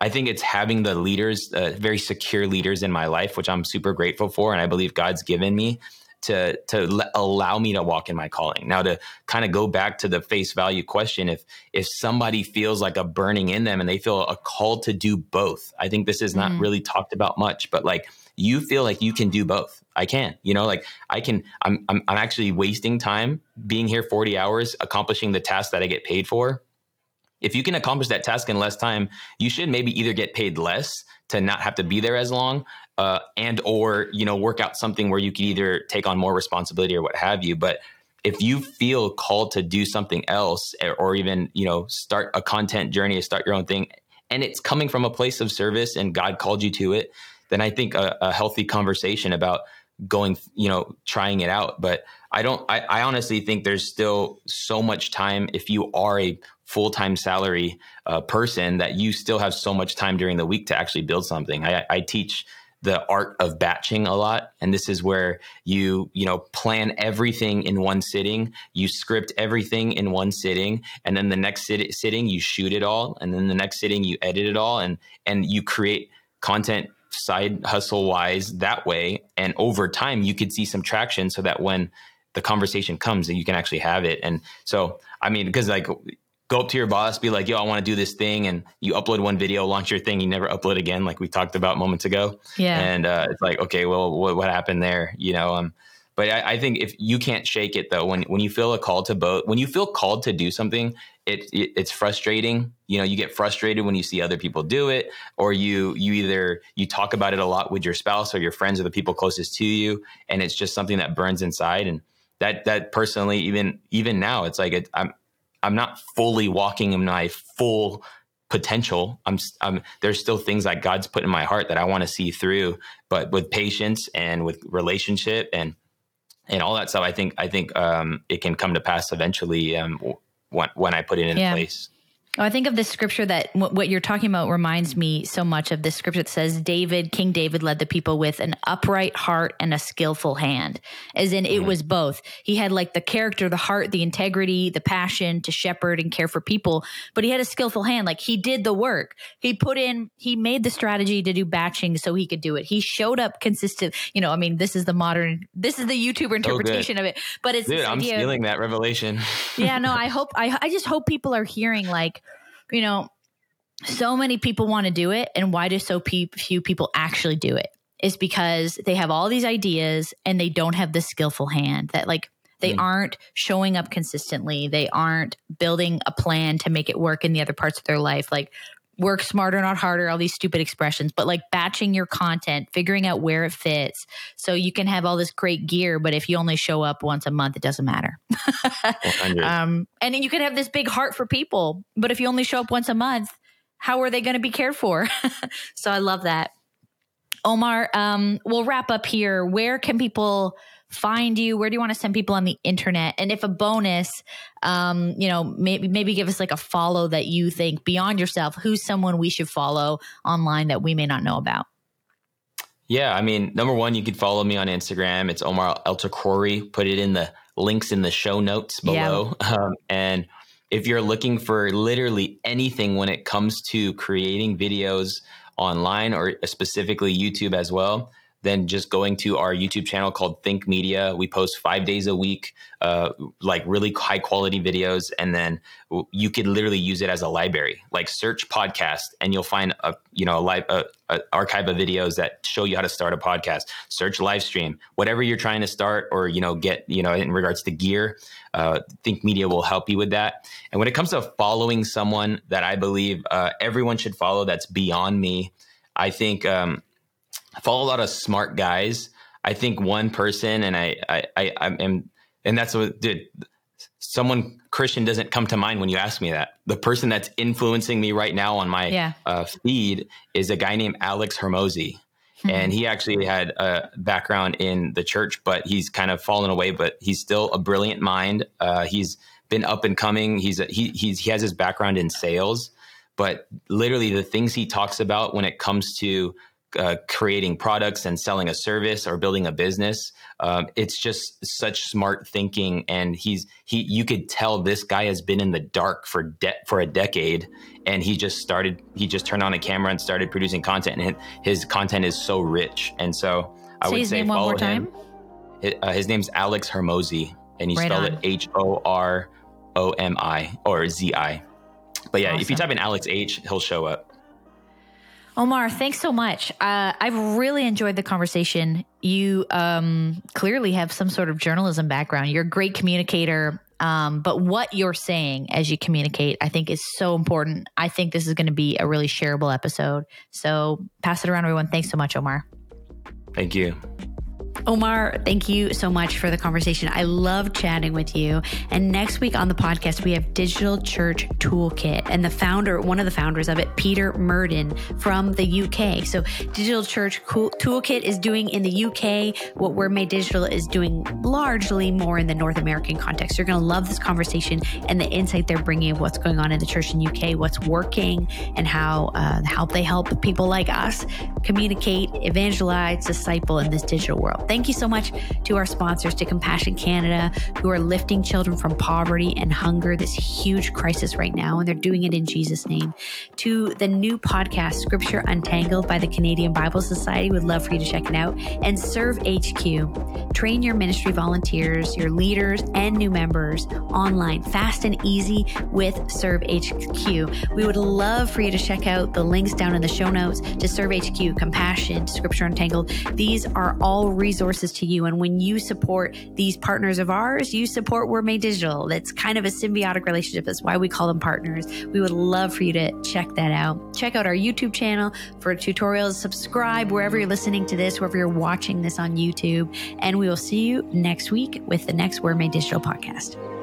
I think it's having the leaders, uh, very secure leaders in my life, which I'm super grateful for, and I believe God's given me to to allow me to walk in my calling. Now to kind of go back to the face value question if if somebody feels like a burning in them and they feel a call to do both. I think this is not mm. really talked about much, but like you feel like you can do both. I can. You know, like I can I'm I'm, I'm actually wasting time being here 40 hours accomplishing the task that I get paid for. If you can accomplish that task in less time, you should maybe either get paid less to not have to be there as long uh, and or you know work out something where you can either take on more responsibility or what have you. But if you feel called to do something else or even you know start a content journey start your own thing and it's coming from a place of service and god called you to it then i think a, a healthy conversation about going you know trying it out. But i don't I, I honestly think there's still so much time if you are a full-time salary uh, person that you still have so much time during the week to actually build something. I, I teach the art of batching a lot and this is where you you know plan everything in one sitting you script everything in one sitting and then the next sit- sitting you shoot it all and then the next sitting you edit it all and and you create content side hustle wise that way. And over time you could see some traction so that when the conversation comes that you can actually have it. And so i mean because like go up to your boss, be like, yo, I want to do this thing. And you upload one video, launch your thing, you never upload again, like we talked about moments ago. Yeah. And uh, it's like, okay, well, what, what happened there? You know, um, but I, I, think if you can't shake it though, when, when you feel a call to both, when you feel called to do something, it, it, it's frustrating. You know, you get frustrated when you see other people do it, or you you either you talk about it a lot with your spouse or your friends or the people closest to you, and it's just something that burns inside. And that that personally, even even now, it's like it, I'm I'm not fully walking in my full potential. I'm, I'm there's still things that God's put in my heart that I want to see through, but with patience and with relationship and and all that stuff, I think I think um, it can come to pass eventually um, when when I put it in yeah. place. Oh, I think of this scripture that w- what you're talking about reminds me so much of this scripture that says David, King David led the people with an upright heart and a skillful hand. As in, it was both. He had like the character, the heart, the integrity, the passion to shepherd and care for people, but he had a skillful hand. Like he did the work. He put in, he made the strategy to do batching so he could do it. He showed up consistent. You know, I mean, this is the modern, this is the YouTuber interpretation of it, but it's, dude, I'm stealing that revelation. yeah, no, <laughs> I hope, I, I just hope people are hearing like, you know, so many people want to do it. And why do so pe- few people actually do it? Is because they have all these ideas and they don't have the skillful hand that, like, they mm. aren't showing up consistently. They aren't building a plan to make it work in the other parts of their life. Like work smarter, not harder, all these stupid expressions, but like batching your content, figuring out where it fits. So you can have all this great gear, but if you only show up once a month, it doesn't matter. <laughs> um, and you can have this big heart for people, but if you only show up once a month, how are they going to be cared for? <laughs> so I love that. Omar, um, we'll wrap up here. Where can people find you? Where do you want to send people on the internet? And if a bonus, um, you know, maybe maybe give us like a follow that you think beyond yourself, who's someone we should follow online that we may not know about? Yeah, I mean, number one, you could follow me on Instagram. It's Omar Eltakrori. Put it in the links in the show notes below. Yeah. Um, and if you're looking for literally anything when it comes to creating videos online or specifically YouTube as well, than just going to our YouTube channel called Think Media. We post five days a week, uh, like really high quality videos, and then you could literally use it as a library. Like search podcast, and you'll find a you know a, live, a, a archive of videos that show you how to start a podcast. Search live stream, whatever you're trying to start, or you know get you know in regards to gear. Uh, Think Media will help you with that. And when it comes to following someone that I believe uh, everyone should follow, that's beyond me. I think. Um, I follow a lot of smart guys. I think one person, and I, I, I, I am, and that's what, dude, someone Christian doesn't come to mind when you ask me that. The person that's influencing me right now on my yeah. uh, feed is a guy named Alex Hormozi. Mm-hmm. And he actually had a background in the church, but he's kind of fallen away. But he's still a brilliant mind. Uh, he's been up and coming. He's a, he he's, he has his background in sales, but literally the things he talks about when it comes to uh, creating products and selling a service or building a business. Um, it's just such smart thinking, and he's he. You could tell this guy has been in the dark for de- for a decade, and he just started. He just turned on a camera and started producing content, and his content is so rich. And so I say would say follow more time. him. His, uh, his name's Alex Hormozi, and you Right spell on. it H O R O M I or Z I. But yeah, if you type in Alex H, he'll show up. Omar, thanks so much. Uh, I've really enjoyed the conversation. You um, clearly have some sort of journalism background. You're a great communicator. Um, but what you're saying as you communicate, I think, is so important. I think this is going to be a really shareable episode. So pass it around, everyone. Thanks so much, Omar. Thank you. Omar, thank you so much for the conversation. I love chatting with you. And next week on the podcast, we have Digital Church Toolkit and the founder, one of the founders of it, Peter Murden from the UK. So, Digital Church Toolkit is doing in the UK what We're Made Digital is doing largely more in the North American context. You're going to love this conversation and the insight they're bringing of what's going on in the church in UK, what's working, and how uh, how they help people like us communicate, evangelize, disciple in this digital world. Thank you so much to our sponsors, to Compassion Canada, who are lifting children from poverty and hunger, this huge crisis right now, and they're doing it in Jesus' name. To the new podcast, Scripture Untangled by the Canadian Bible Society, would love for you to check it out. And Serve HQ, train your ministry volunteers, your leaders, and new members online, fast and easy with Serve HQ. We would love for you to check out the links down in the show notes to Serve HQ, Compassion, Scripture Untangled. These are all resources to you. And when you support these partners of ours, you support We're Made Digital. That's kind of a symbiotic relationship. That's why we call them partners. We would love for you to check that out. Check out our YouTube channel for tutorials. Subscribe wherever you're listening to this, wherever you're watching this on YouTube. And we will see you next week with the next We're Made Digital podcast.